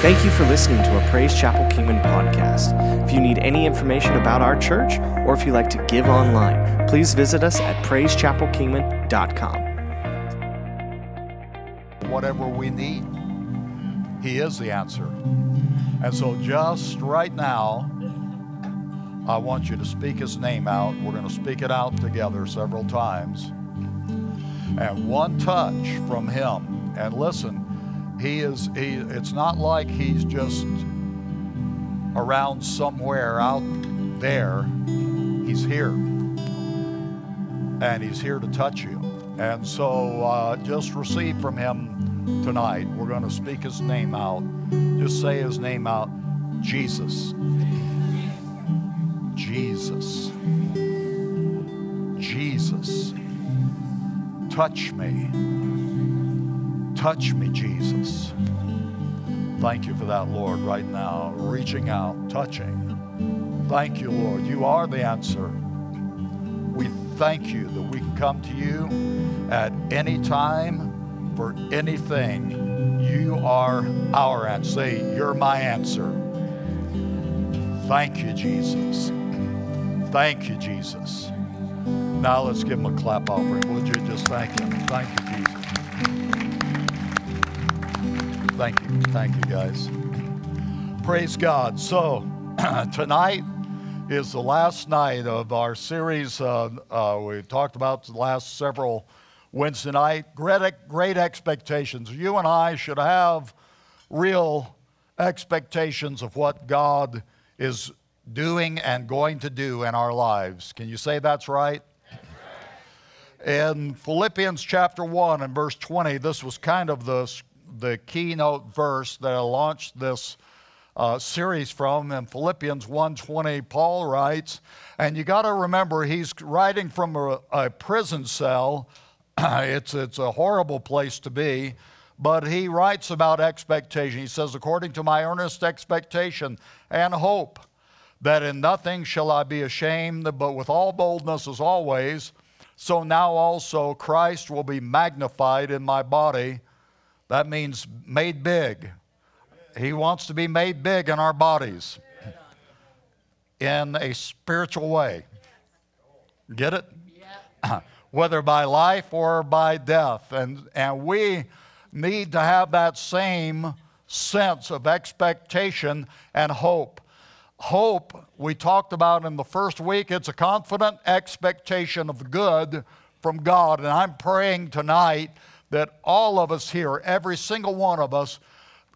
Thank you for listening to a Praise Chapel Kingman podcast. If you need any information about our church or if you like to give online, please visit us at praisechapelkingman.com. whatever we need. He is the answer. And so, just right now, I want you to speak his name out. We're going to speak it out together several times. And one touch from him. And listen, he is he it's not like he's just around somewhere out there. He's here. And he's here to touch you. And so uh, just receive from him tonight. We're going to speak his name out. Just say his name out Jesus. Jesus. Jesus. Touch me. Touch me, Jesus. Thank you for that, Lord, right now. Reaching out, touching. Thank you, Lord. You are the answer. We thank you that we can come to you at any time for anything. You are our answer. Say, You're my answer. Thank you, Jesus. Thank you, Jesus. Now let's give him a clap offering. Would you just thank him? Thank you, Thank you. Thank you, guys. Praise God. So, tonight is the last night of our series. Uh, uh, we talked about the last several Wednesday night. Great, great expectations. You and I should have real expectations of what God is doing and going to do in our lives. Can you say that's right? In Philippians chapter 1 and verse 20, this was kind of the, the keynote verse that I launched this uh, series from. In Philippians 1.20, Paul writes, and you got to remember he's writing from a, a prison cell. it's, it's a horrible place to be, but he writes about expectation. He says, according to my earnest expectation and hope, that in nothing shall I be ashamed, but with all boldness as always, so now also Christ will be magnified in my body. That means made big. He wants to be made big in our bodies in a spiritual way. Get it? Whether by life or by death. And, and we need to have that same sense of expectation and hope. Hope, we talked about in the first week, it's a confident expectation of good from God. And I'm praying tonight that all of us here, every single one of us,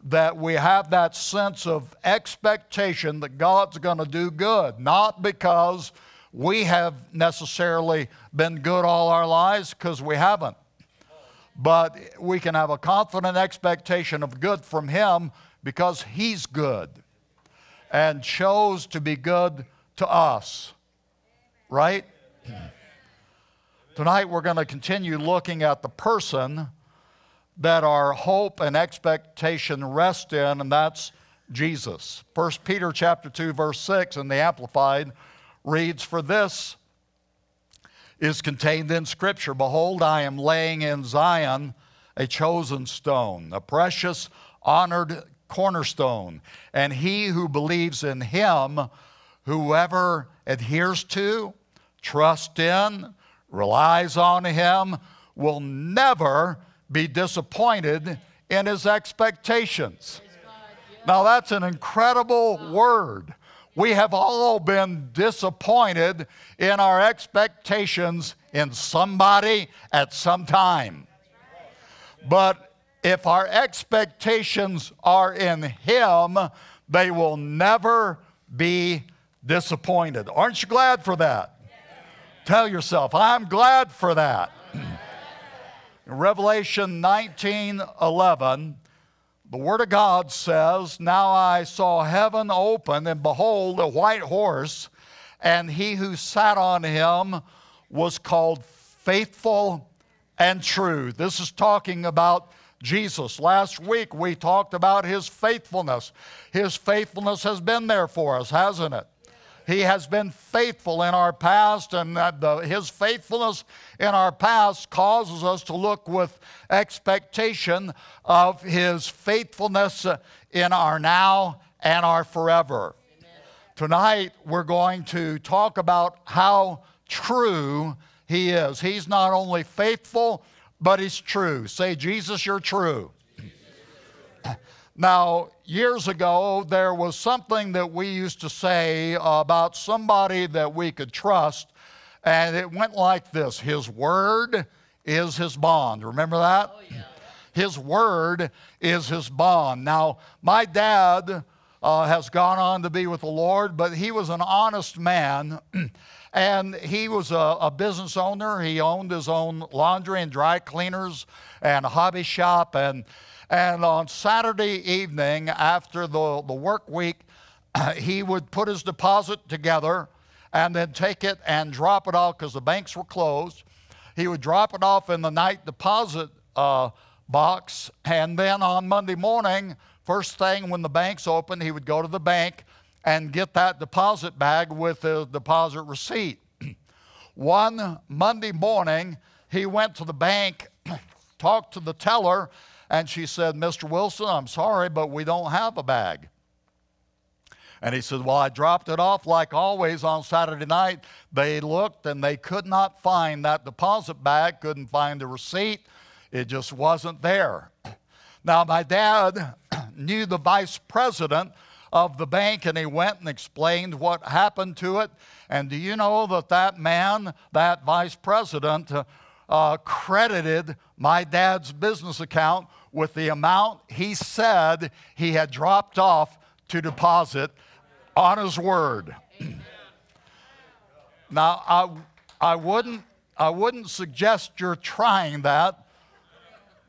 that we have that sense of expectation that God's going to do good, not because we have necessarily been good all our lives, because we haven't. But we can have a confident expectation of good from Him because He's good and chose to be good to us. Right? Tonight we're going to continue looking at the person that our hope and expectation rest in, and that's Jesus. 1 Peter chapter 2, verse 6 in the Amplified reads, For this is contained in Scripture Behold, I am laying in Zion a chosen stone, a precious, honored cornerstone. And he who believes in him, whoever adheres to, trusts in, relies on him, will never be disappointed in his expectations. Now, that's an incredible word. We have all been disappointed in our expectations in somebody at some time. But if our expectations are in Him, they will never be disappointed. Aren't you glad for that? Tell yourself, I'm glad for that. In Revelation 19 11, the Word of God says, Now I saw heaven open, and behold, a white horse, and he who sat on him was called faithful and true. This is talking about Jesus. Last week we talked about his faithfulness. His faithfulness has been there for us, hasn't it? He has been faithful in our past, and the, His faithfulness in our past causes us to look with expectation of His faithfulness in our now and our forever. Amen. Tonight, we're going to talk about how true He is. He's not only faithful, but He's true. Say, Jesus, you're true. Now, years ago, there was something that we used to say about somebody that we could trust, and it went like this His word is his bond. Remember that? Oh, yeah. His word is his bond. Now, my dad uh, has gone on to be with the Lord, but he was an honest man. and he was a, a, business owner. He owned his own laundry and dry cleaners and a hobby shop. And and on Saturday evening, after the, the work week, he would put his deposit together and then take it and drop it off because the banks were closed. He would drop it off in the night deposit uh, box. And then on Monday morning, first thing when the banks opened, he would go to the bank and get that deposit bag with the deposit receipt. One Monday morning, he went to the bank, talked to the teller, and she said, Mr. Wilson, I'm sorry, but we don't have a bag. And he said, Well, I dropped it off like always on Saturday night. They looked and they could not find that deposit bag, couldn't find the receipt. It just wasn't there. Now, my dad knew the vice president of the bank and he went and explained what happened to it. And do you know that that man, that vice president, uh, credited my dad's business account with the amount he said he had dropped off to deposit on his word. now, I, I, wouldn't, I wouldn't suggest you're trying that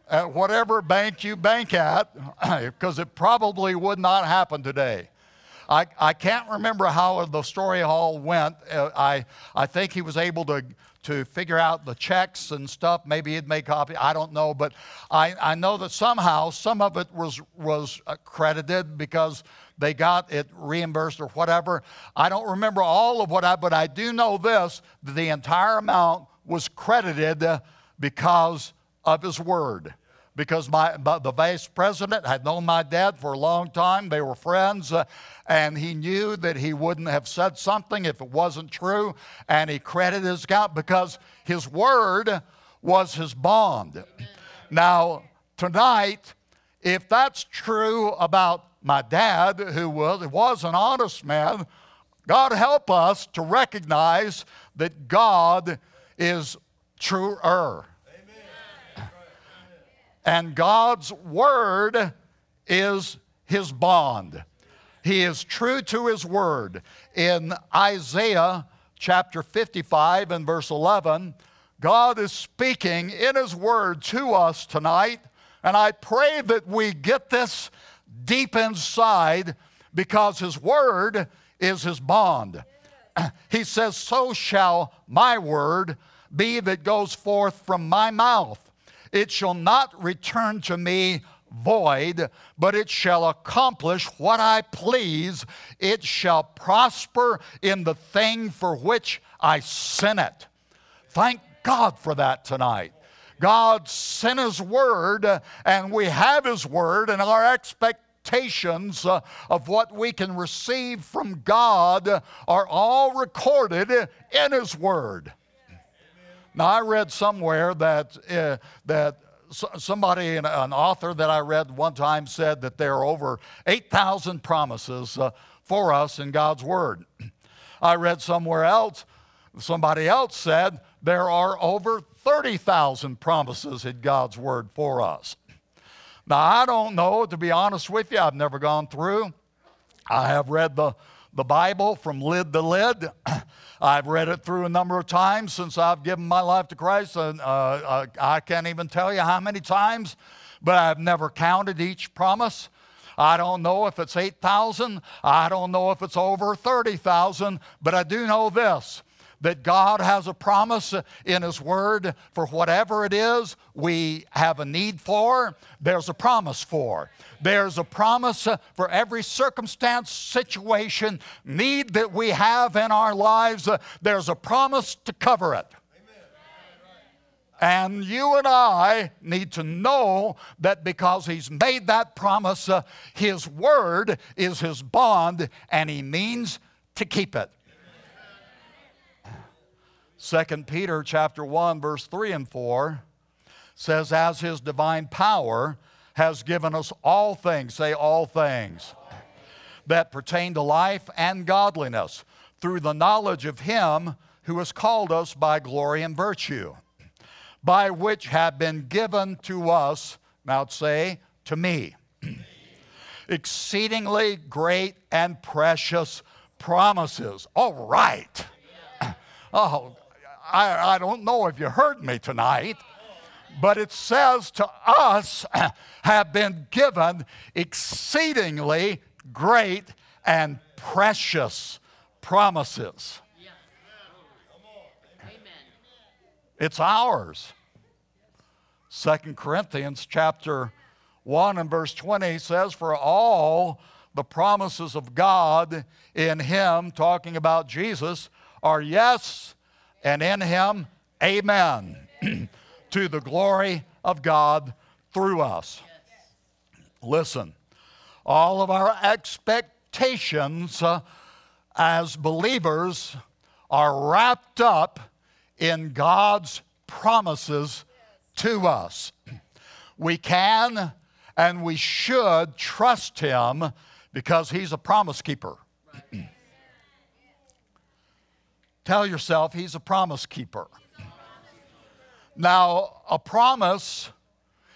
at whatever bank you bank at, because it probably would not happen today. I, I can't remember how the story all went. Uh, I, I think he was able to to figure out the checks and stuff. Maybe he'd make copy. I don't know, but I, I know that somehow some of it was was credited because they got it reimbursed or whatever. I don't remember all of what I, but I do know this: the entire amount was credited because of his word because my, the vice president had known my dad for a long time. They were friends, uh, and he knew that he wouldn't have said something if it wasn't true, and he credited his account because his word was his bond. Now, tonight, if that's true about my dad, who was, was an honest man, God help us to recognize that God is truer. And God's word is his bond. He is true to his word. In Isaiah chapter 55 and verse 11, God is speaking in his word to us tonight. And I pray that we get this deep inside because his word is his bond. He says, So shall my word be that goes forth from my mouth. It shall not return to me void, but it shall accomplish what I please. It shall prosper in the thing for which I sent it. Thank God for that tonight. God sent His Word, and we have His Word, and our expectations uh, of what we can receive from God are all recorded in His Word. Now, I read somewhere that, uh, that somebody, an author that I read one time said that there are over 8,000 promises uh, for us in God's Word. I read somewhere else, somebody else said there are over 30,000 promises in God's Word for us. Now, I don't know, to be honest with you, I've never gone through. I have read the, the Bible from lid to lid. I've read it through a number of times since I've given my life to Christ. And, uh, uh, I can't even tell you how many times, but I've never counted each promise. I don't know if it's 8,000. I don't know if it's over 30,000, but I do know this that God has a promise in His Word for whatever it is we have a need for, there's a promise for. There's a promise for every circumstance, situation, need that we have in our lives. There's a promise to cover it. And you and I need to know that because He's made that promise, uh, His word is His bond, and He means to keep it. 2 Peter chapter 1 verse 3 and 4 says as his divine power has given us all things say all things that pertain to life and godliness through the knowledge of him who has called us by glory and virtue by which have been given to us now say to me exceedingly great and precious promises. All right. Oh I, I don't know if you heard me tonight, but it says to us have been given exceedingly great and precious promises. It's ours. Second Corinthians chapter 1 and verse 20 says, For all the promises of God in Him, talking about Jesus, are yes and in him, amen, to the glory of God through us. Listen, all of our expectations uh, as believers are wrapped up in God's promises to us. We can and we should trust Him because He's a promise keeper. Tell yourself he's a promise keeper. Now, a promise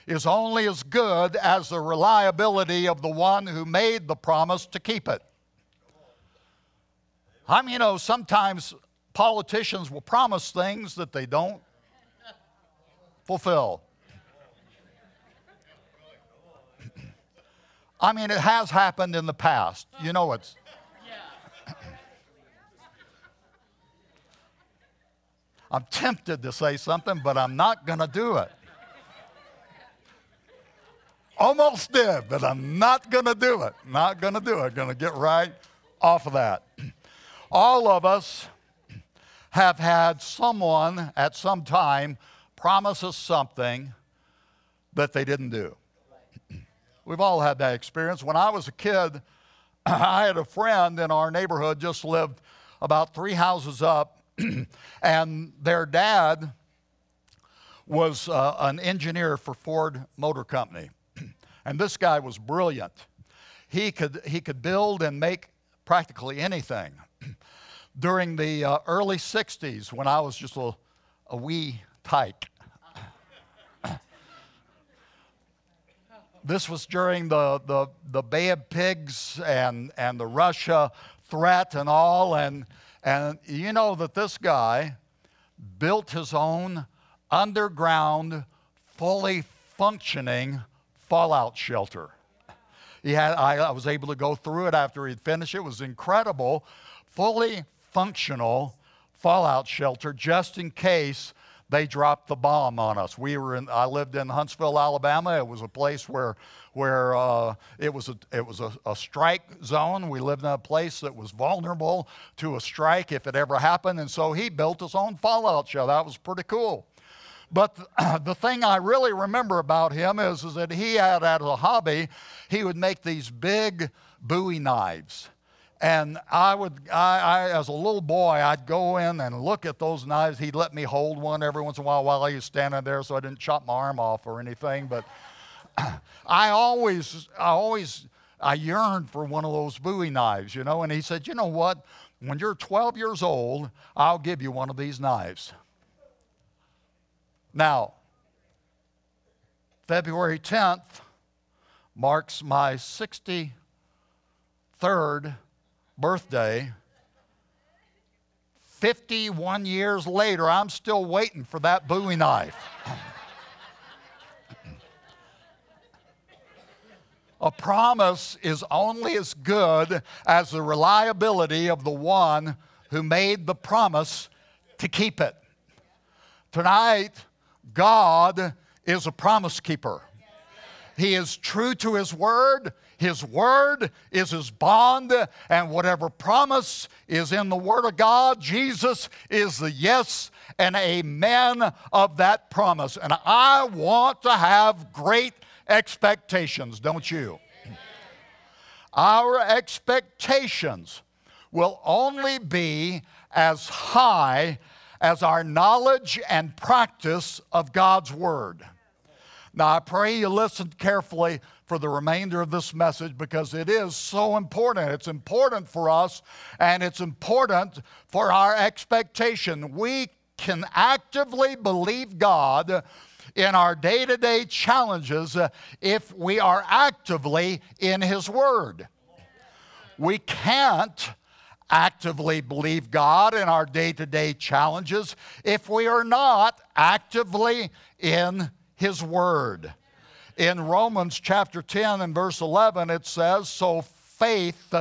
is only as good as the reliability of the one who made the promise to keep it. I mean, you know, sometimes politicians will promise things that they don't fulfill. I mean, it has happened in the past. You know, it's I'm tempted to say something, but I'm not going to do it. Almost did, but I'm not going to do it. Not going to do it. Going to get right off of that. All of us have had someone at some time promise us something that they didn't do. We've all had that experience. When I was a kid, I had a friend in our neighborhood, just lived about three houses up, and their dad was uh, an engineer for Ford Motor Company. and this guy was brilliant. He could, he could build and make practically anything. During the uh, early 60s, when I was just a, a wee tyke, this was during the, the, the Bay of Pigs and, and the Russia threat and all, and and you know that this guy built his own underground, fully functioning fallout shelter. He had, I, I was able to go through it after he'd finished. It was incredible, fully functional fallout shelter just in case they dropped the bomb on us. We were in, I lived in Huntsville, Alabama. It was a place where, where uh, it was, a, it was a, a, strike zone. We lived in a place that was vulnerable to a strike if it ever happened. And so he built his own fallout shelter. That was pretty cool. But the, the thing I really remember about him is, is that he had, as a hobby, he would make these big Bowie knives and I would, I, I, as a little boy, I'd go in and look at those knives. He'd let me hold one every once in a while while he was standing there so I didn't chop my arm off or anything. But I always, I always, I yearned for one of those Bowie knives, you know. And he said, you know what? When you're 12 years old, I'll give you one of these knives. Now, February 10th marks my 63rd birthday. 51 years later, I'm still waiting for that Bowie knife. A promise is only as good as the reliability of the one who made the promise to keep it. Tonight, God is a promise keeper. He is true to His word. His word is His bond, and whatever promise is in the Word of God, Jesus is the yes and amen of that promise. And I want to have great expectations, don't you? Our expectations will only be as high as our knowledge and practice of God's Word. Now, I pray you listen carefully for the remainder of this message because it is so important. It's important for us and it's important for our expectation. We can actively believe God in our day to day challenges if we are actively in His Word. We can't actively believe God in our day to day challenges if we are not actively in His Word. In Romans chapter 10 and verse 11, it says, So faith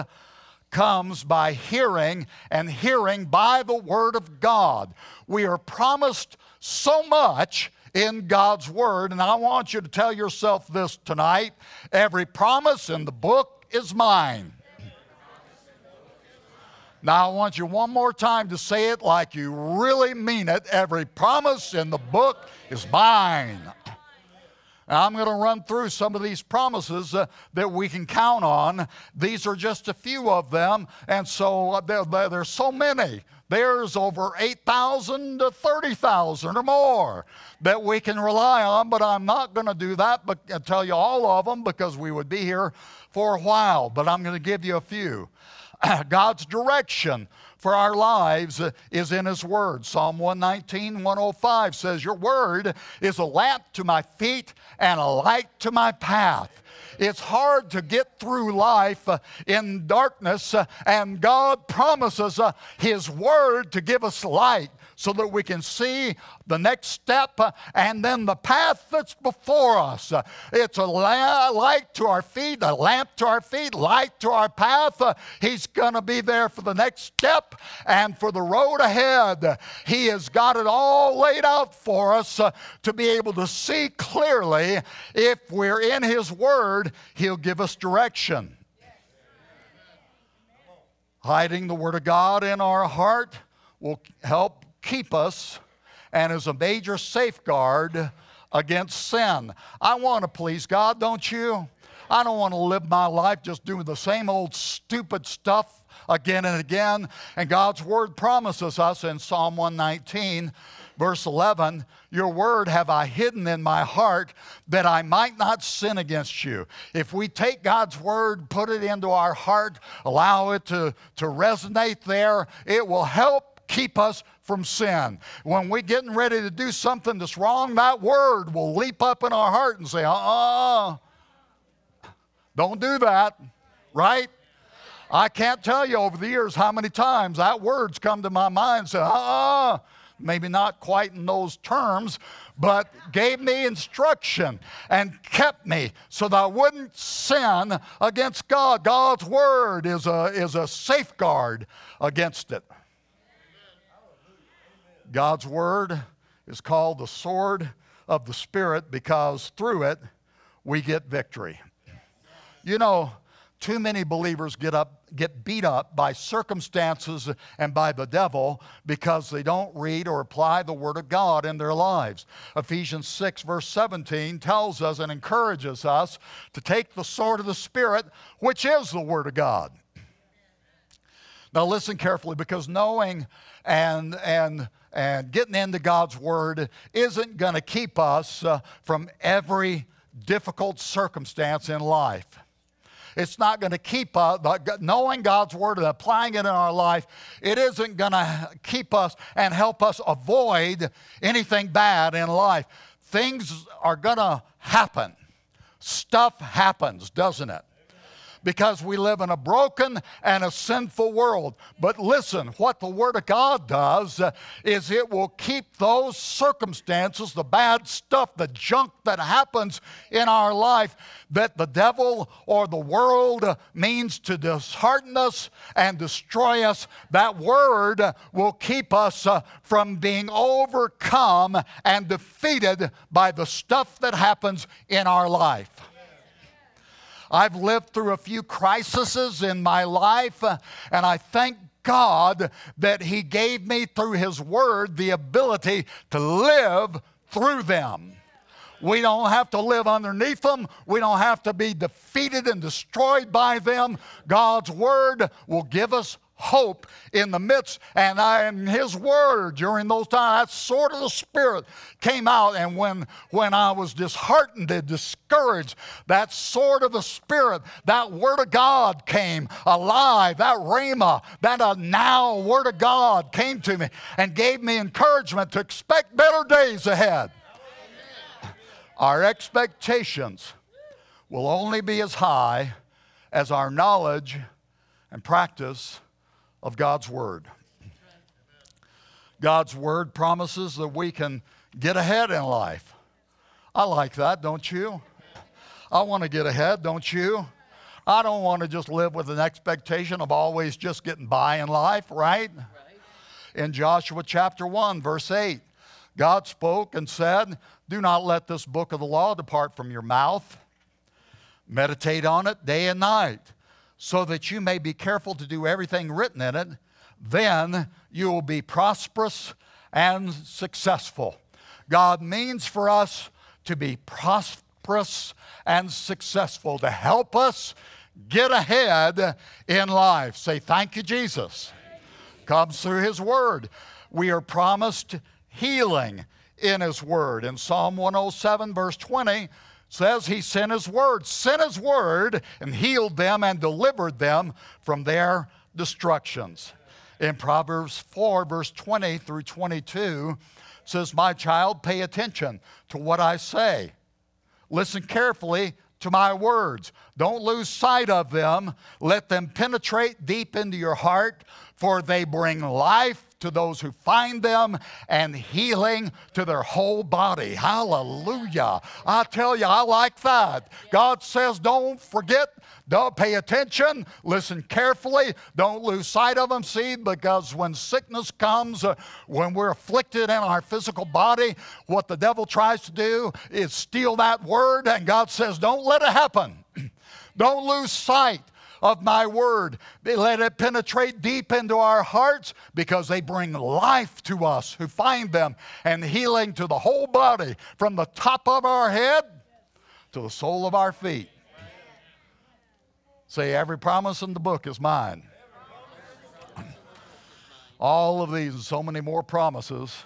comes by hearing, and hearing by the Word of God. We are promised so much in God's Word, and I want you to tell yourself this tonight every promise in the book is mine. Now, I want you one more time to say it like you really mean it. Every promise in the book is mine. Now, I'm going to run through some of these promises uh, that we can count on. These are just a few of them, and so uh, there, there's so many. There's over 8,000 to 30,000 or more that we can rely on, but I'm not going to do that but I'll uh, tell you all of them because we would be here for a while, but I'm going to give you a few. God's direction for our lives is in His Word. Psalm 119, 105 says, Your Word is a lamp to my feet and a light to my path. It's hard to get through life uh, in darkness, uh, and God promises uh, His Word to give us light so that we can see the next step uh, and then the path that's before us. Uh, it's a light to our feet, a lamp to our feet, light to our path. Uh, he's going to be there for the next step and for the road ahead. He has got it all laid out for us to be able to see clearly. If we're in His Word, He'll give us direction. Hiding the Word of God in our heart will help keep us and is a major safeguard against sin. I want to please God, don't you? I don't want to live my life just doing the same old stupid stuff again and again. And God's word promises us in Psalm 119, verse 11, Your word have I hidden in my heart that I might not sin against you. If we take God's word, put it into our heart, allow it to, to resonate there, it will help keep us from sin. When we're getting ready to do something that's wrong, that word will leap up in our heart and say, uh uh-uh, uh, don't do that, right? I can't tell you over the years how many times that word's come to my mind and said, uh uh-uh, uh, maybe not quite in those terms, but gave me instruction and kept me so that I wouldn't sin against God. God's word is a, is a safeguard against it. God's Word is called the sword of the Spirit because through it we get victory. You know, too many believers get up get beat up by circumstances and by the devil because they don't read or apply the word of God in their lives. Ephesians 6 verse 17 tells us and encourages us to take the sword of the spirit which is the word of God. Now listen carefully because knowing and and and getting into God's Word isn't going to keep us uh, from every difficult circumstance in life. It's not going to keep us, knowing God's Word and applying it in our life, it isn't going to keep us and help us avoid anything bad in life. Things are going to happen. Stuff happens, doesn't it? Because we live in a broken and a sinful world. But listen, what the Word of God does uh, is it will keep those circumstances, the bad stuff, the junk that happens in our life that the devil or the world means to dishearten us and destroy us, that Word will keep us uh, from being overcome and defeated by the stuff that happens in our life. I've lived through a few crises in my life, uh, and I thank God that He gave me through His Word the ability to live through them. We don't have to live underneath them. We don't have to be defeated and destroyed by them. God's Word will give us hope in the midst. And I, in His Word during those times, that sword of the Spirit came out. And when, when I was disheartened and discouraged, that sword of the Spirit, that Word of God came alive. That Rhema, that uh, now Word of God came to me and gave me encouragement to expect better days ahead. Our expectations will only be as high as our knowledge and practice of God's Word. God's Word promises that we can get ahead in life. I like that, don't you? I want to get ahead, don't you? I don't want to just live with an expectation of always just getting by in life, right? In Joshua chapter 1, verse 8, God spoke and said, Do not let this book of the law depart from your mouth. Meditate on it day and night so that you may be careful to do everything written in it, then you will be prosperous and successful. God means for us to be prosperous and successful, to help us get ahead in life. Say, Thank you, Jesus. Comes through His Word. We are promised healing in His Word. In Psalm 107, verse 20, says he sent his word, sent his word, and healed them and delivered them from their destructions. In Proverbs 4, verse 20 through 22, says, My child, pay attention to what I say. Listen carefully to my words. Don't lose sight of them. Let them penetrate deep into your heart, for they bring life to those who find them and healing to their whole body. Hallelujah. I tell you, I like that. God says, don't forget, don't pay attention, listen carefully, don't lose sight of them. See, because when sickness comes, uh, when we're afflicted in our physical body, what the devil tries to do is steal that word, and God says, don't let it happen. don't lose sight of my word. Let it penetrate deep into our hearts because they bring life to us who find them and healing to the whole body from the top of our head to the sole of our feet. Say, every promise in the book is mine. All of these and so many more promises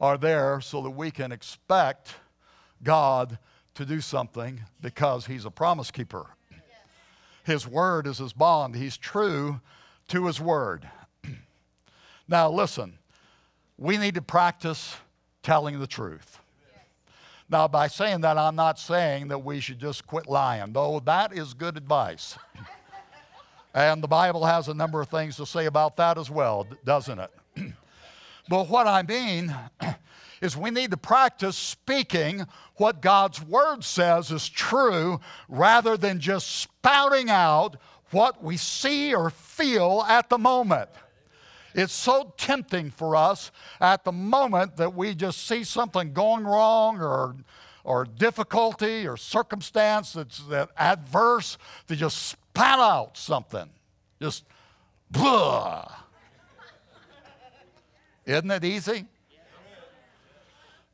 are there so that we can expect God to do something because He's a promise keeper. His word is his bond. He's true to his word. now, listen, we need to practice telling the truth. Now, by saying that, I'm not saying that we should just quit lying, though that is good advice. and the Bible has a number of things to say about that as well, doesn't it? but what I mean is we need to practice speaking what God's Word says is true rather than just spouting out what we see or feel at the moment. It's so tempting for us at the moment that we just see something going wrong or, or difficulty or circumstance that's that adverse to just spat out something. Just blah. Isn't it easy?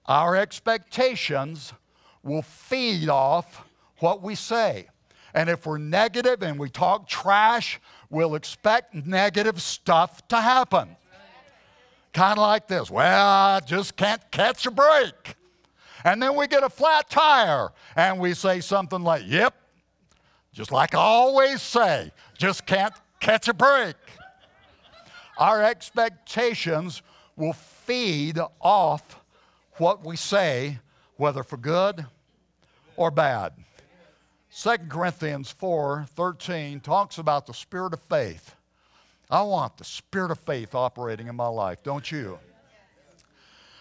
Our expectations will feed off what we say. And if we're negative and we talk trash, we'll expect negative stuff to happen. Kind of like this well, I just can't catch a break. And then we get a flat tire and we say something like, yep, just like I always say, just can't catch a break. Our expectations will feed off what we say, whether for good or bad. 2 Corinthians 4 13 talks about the spirit of faith. I want the spirit of faith operating in my life, don't you?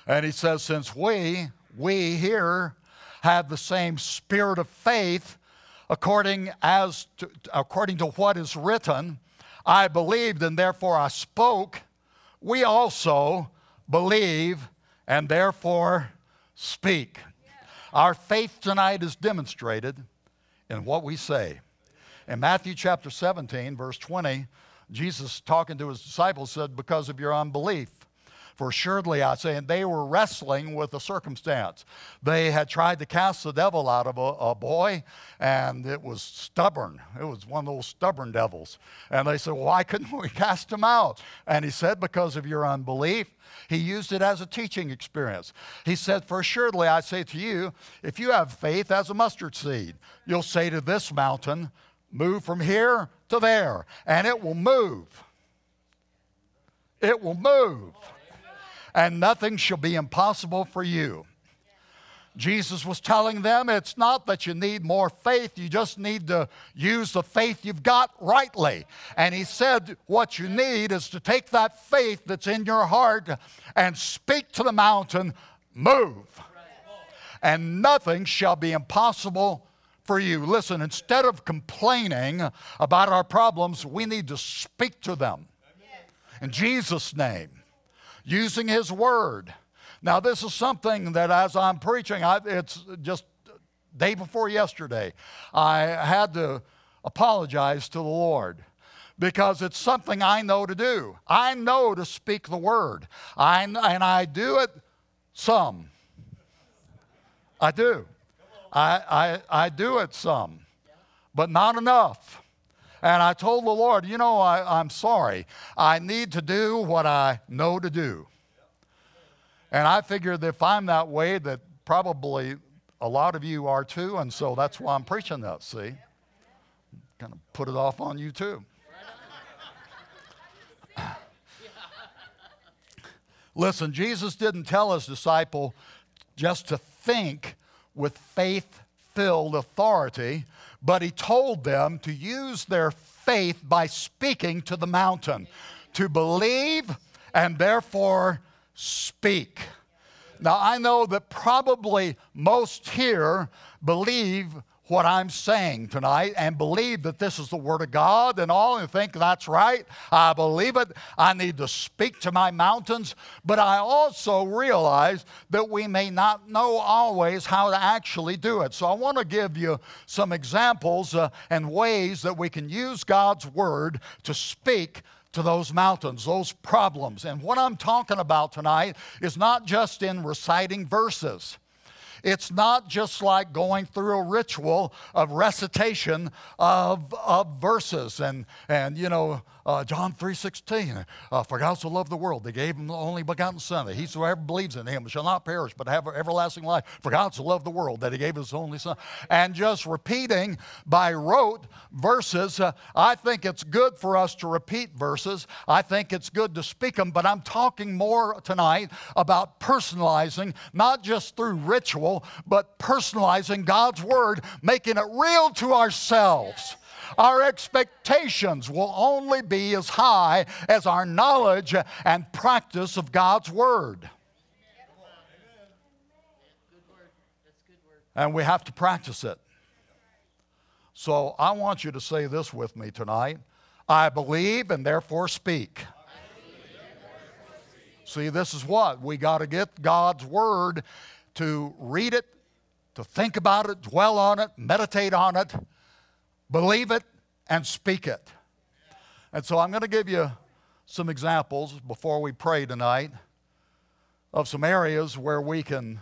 And he says, since we, we here, have the same spirit of faith, according as to, according to what is written, I believed and therefore I spoke. We also believe and therefore speak. Our faith tonight is demonstrated in what we say. In Matthew chapter 17, verse 20, Jesus, talking to his disciples, said, Because of your unbelief. For assuredly I say, and they were wrestling with a circumstance. They had tried to cast the devil out of a, a, boy, and it was stubborn. It was one of those stubborn devils. And they said, Why couldn't we cast him out? And he said, Because of your unbelief. He used it as a teaching experience. He said, For assuredly I say to you, if you have faith as a mustard seed, you'll say to this mountain, Move from here to there, and it will move. It will move and nothing shall be impossible for you. Jesus was telling them it's not that you need more faith, you just need to use the faith you've got rightly. And he said, What you need is to take that faith that's in your heart and speak to the mountain, move. And nothing shall be impossible for you. Listen, instead of complaining about our problems, we need to speak to them. In Jesus' name using His Word. Now, this is something that as I'm preaching, I, it's just day before yesterday, I had to apologize to the Lord because it's something I know to do. I know to speak the Word, I, and I do it some. I do. I, I, I do it some, but not enough. And I told the Lord, you know, I, I'm sorry. I need to do what I know to do. And I figured if I'm that way, that probably a lot of you are too. And so that's why I'm preaching that, see? Kind of put it off on you too. Listen, Jesus didn't tell his disciple just to think with faith filled authority, but he told them to use their faith by speaking to the mountain, to believe and therefore speak. Now, I know that probably most here believe what I'm saying tonight and believe that this is the Word of God and all and think that's right. I believe it. I need to speak to my mountains. But I also realize that we may not know always how to actually do it. So I want to give you some examples uh, and ways that we can use God's Word to speak to those mountains, those problems. And what I'm talking about tonight is not just in reciting verses. It's not just like going through a ritual of recitation of, of verses and, and you know, uh, John 3.16, uh, for God so loved the world, they gave him the only begotten Son, that whosoever believes in him shall not perish, but have everlasting life. For God so loved the world that he gave his only Son. And just repeating by rote verses, uh, I think it's good for us to repeat verses. I think it's good to speak them, but I'm talking more tonight about personalizing, not just through ritual, but personalizing God's Word, making it real to ourselves our expectations will only be as high as our knowledge and practice of God's Word. And we have to practice it. So I want you to say this with me tonight I believe and therefore speak. See, this is what we got to get God's Word to read it, to think about it, dwell on it, meditate on it believe it, and speak it. And so I'm going to give you some examples before we pray tonight of some areas where we can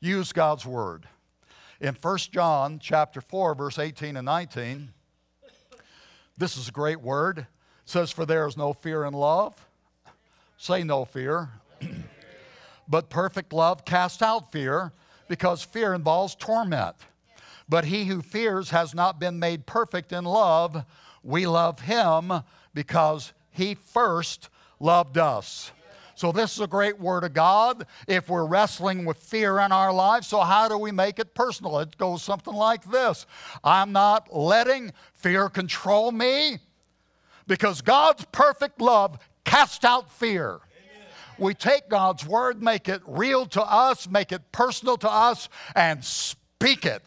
use God's word. In 1 John chapter 4 verse 18 and 19, this is a great word. It says for there is no fear in love. Say no fear. but perfect love casts out fear because fear involves torment. But he who fears has not been made perfect in love. We love him because he first loved us. So, this is a great word of God if we're wrestling with fear in our lives. So, how do we make it personal? It goes something like this I'm not letting fear control me because God's perfect love casts out fear. We take God's word, make it real to us, make it personal to us, and speak it.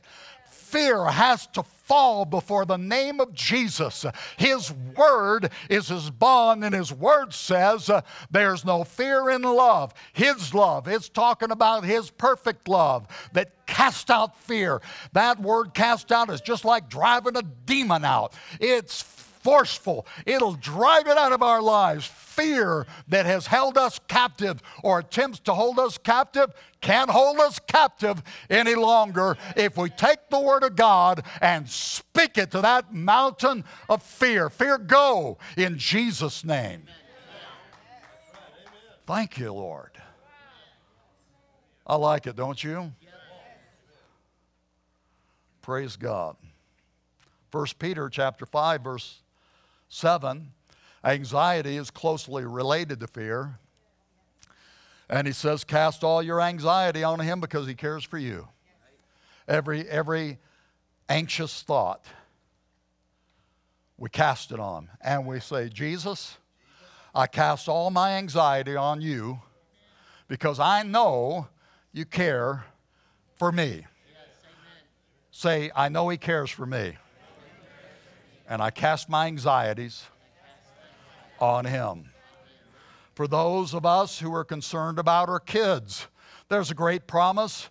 Fear has to fall before the name of Jesus. His word is his bond, and his word says uh, there's no fear in love. His love, it's talking about his perfect love that cast out fear. That word cast out is just like driving a demon out. It's forceful. It'll drive it out of our lives. Fear that has held us captive or attempts to hold us captive can't hold us captive any longer if we take the Word of God and speak it to that mountain of fear. Fear, go in Jesus' name. Thank you, Lord. I like it, don't you? Praise God. 1 Peter chapter 5 verse 7, anxiety is closely related to fear. And he says, Cast all your anxiety on him because he cares for you. Every, every anxious thought, we cast it on. And we say, Jesus, I cast all my anxiety on you because I know you care for me. Say, I know he cares for me and I cast my anxieties on him. For those of us who are concerned about our kids, there's a great promise.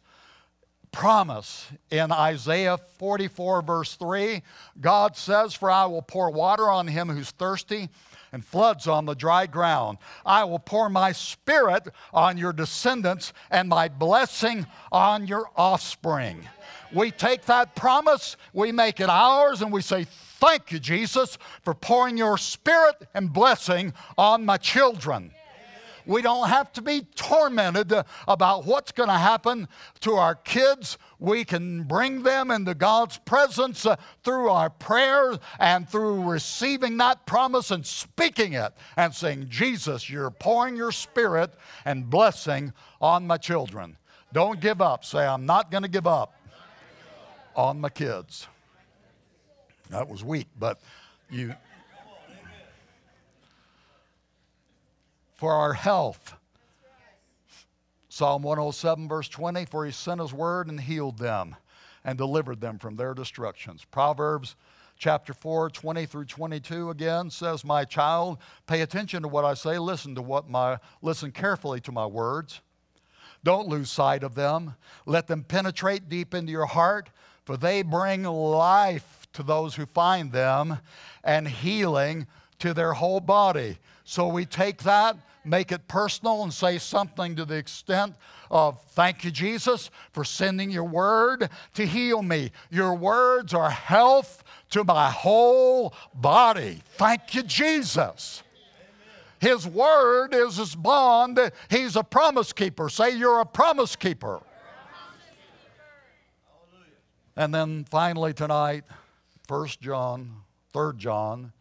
Promise in Isaiah 44, verse 3. God says, For I will pour water on him who's thirsty and floods on the dry ground. I will pour my spirit on your descendants and my blessing on your offspring. We take that promise, we make it ours, and we say, Thank you, Jesus, for pouring your spirit and blessing on my children. We don't have to be tormented about what's going to happen to our kids. We can bring them into God's presence uh, through our prayers and through receiving that promise and speaking it and saying, Jesus, you're pouring your spirit and blessing on my children. Don't give up. Say, I'm not going to give up on my kids. That was weak, but you. For our health. Psalm 107, verse 20 For he sent his word and healed them and delivered them from their destructions. Proverbs chapter 4, 20 through 22 again says, My child, pay attention to what I say, listen to what my listen carefully to my words. Don't lose sight of them. Let them penetrate deep into your heart, for they bring life to those who find them and healing to their whole body. So we take that, make it personal, and say something to the extent of thank you, Jesus, for sending your word to heal me. Your words are health to my whole body. Thank you, Jesus. His word is his bond. He's a promise keeper. Say, You're a promise keeper. And then finally tonight, 1 John, 3 John,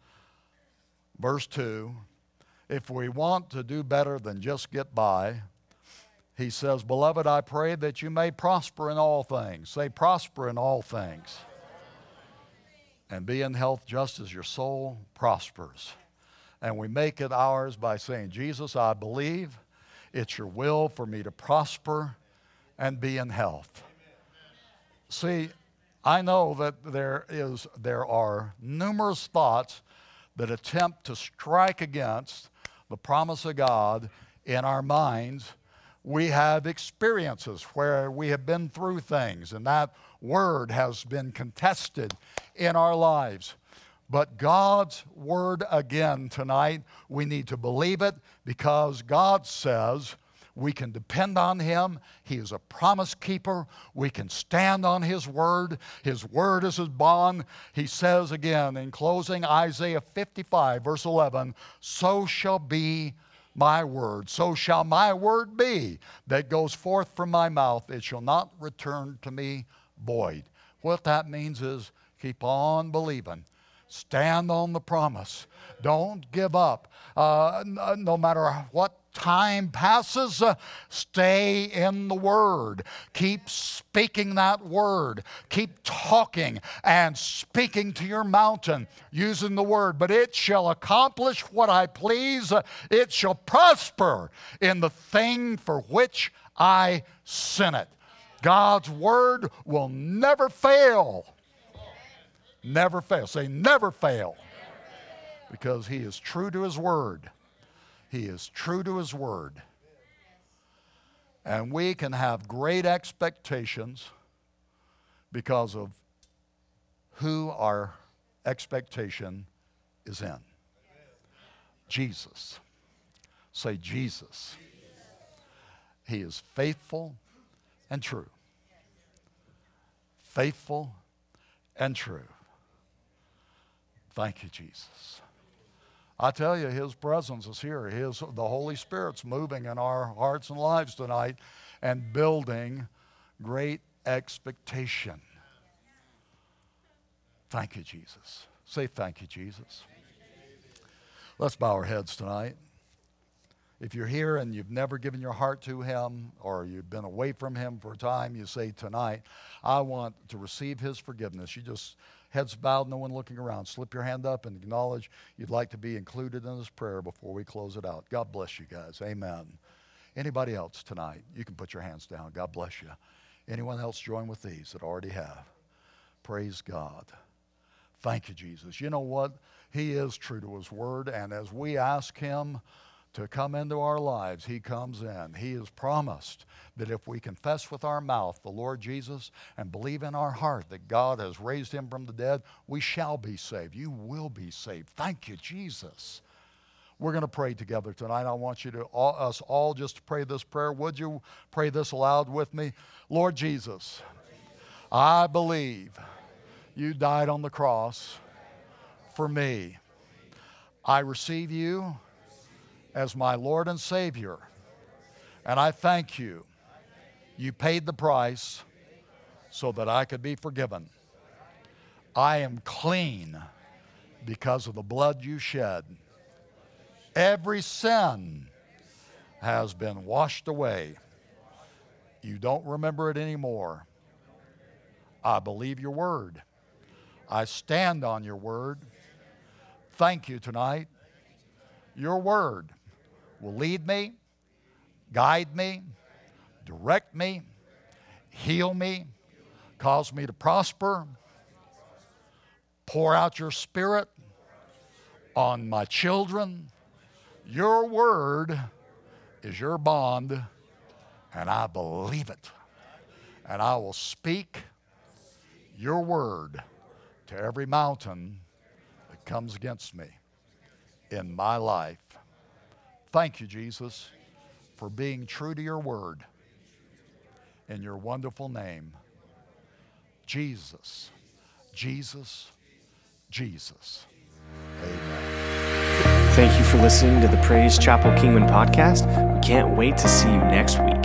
verse 2, if we want to do better than just get by, he says, Beloved, I pray that you may prosper in all things. Say, prosper in all things. And be in health just as your soul prospers. And we make it ours by saying, Jesus, I believe it's your will for me to prosper and be in health. See, I know that there, is, there are numerous thoughts that attempt to strike against the promise of God in our minds. We have experiences where we have been through things, and that word has been contested in our lives. But God's word again tonight, we need to believe it because God says, we can depend on Him. He is a promise keeper. We can stand on His word. His word is His bond. He says again in closing, Isaiah 55, verse 11, So shall be my word, so shall my word be that goes forth from my mouth. It shall not return to me void. What that means is keep on believing. Stand on the promise. Don't give up. Uh, no matter what time passes, uh, stay in the Word. Keep speaking that Word. Keep talking and speaking to your mountain using the Word. But it shall accomplish what I please, it shall prosper in the thing for which I sent it. God's Word will never fail. Never fail. Say, never fail. Because He is true to His Word. He is true to His Word. And we can have great expectations because of who our expectation is in. Jesus. Say, Jesus. He is faithful and true. Faithful and true. Thank you, Jesus. I tell you, His presence is here. His, the Holy Spirit's moving in our hearts and lives tonight and building great expectation. Thank you, Jesus. Say thank you, Jesus. Let's bow our heads tonight. If you're here and you've never given your heart to Him or you've been away from Him for a time, you say tonight, I want to receive His forgiveness. You just heads bowed, no one looking around. Slip your hand up and acknowledge you'd like to be included in this prayer before we close it out. God bless you guys. Amen. Anybody else tonight? You can put your hands down. God bless you. Anyone else join with these that already have? Praise God. Thank you, Jesus. You know what? He is true to His word, and as we ask Him, to come into our lives, He comes in. He has promised that if we confess with our mouth the Lord Jesus and believe in our heart that God has raised Him from the dead, we shall be saved. You will be saved. Thank you, Jesus. We're going to pray together tonight. I want you to, all, us all, just to pray this prayer. Would you pray this aloud with me? Lord Jesus, I believe you died on the cross for me. I receive you as my Lord and Savior. And I thank you. You paid the price so that I could be forgiven. I am clean because of the blood you shed. Every sin has been washed away. You don't remember it anymore. I believe your word. I stand on your word. Thank you tonight. Your word will lead me, guide me, direct me, heal me, cause me to prosper, pour out your spirit on my children. Your word is your bond, and I believe it. And I will speak your word to every mountain that comes against me in my life. Thank you, Jesus, for being true to your word. In your wonderful name, Jesus, Jesus, Jesus. Amen. Thank you for listening to the Praise Chapel Kingman podcast. We can't wait to see you next week.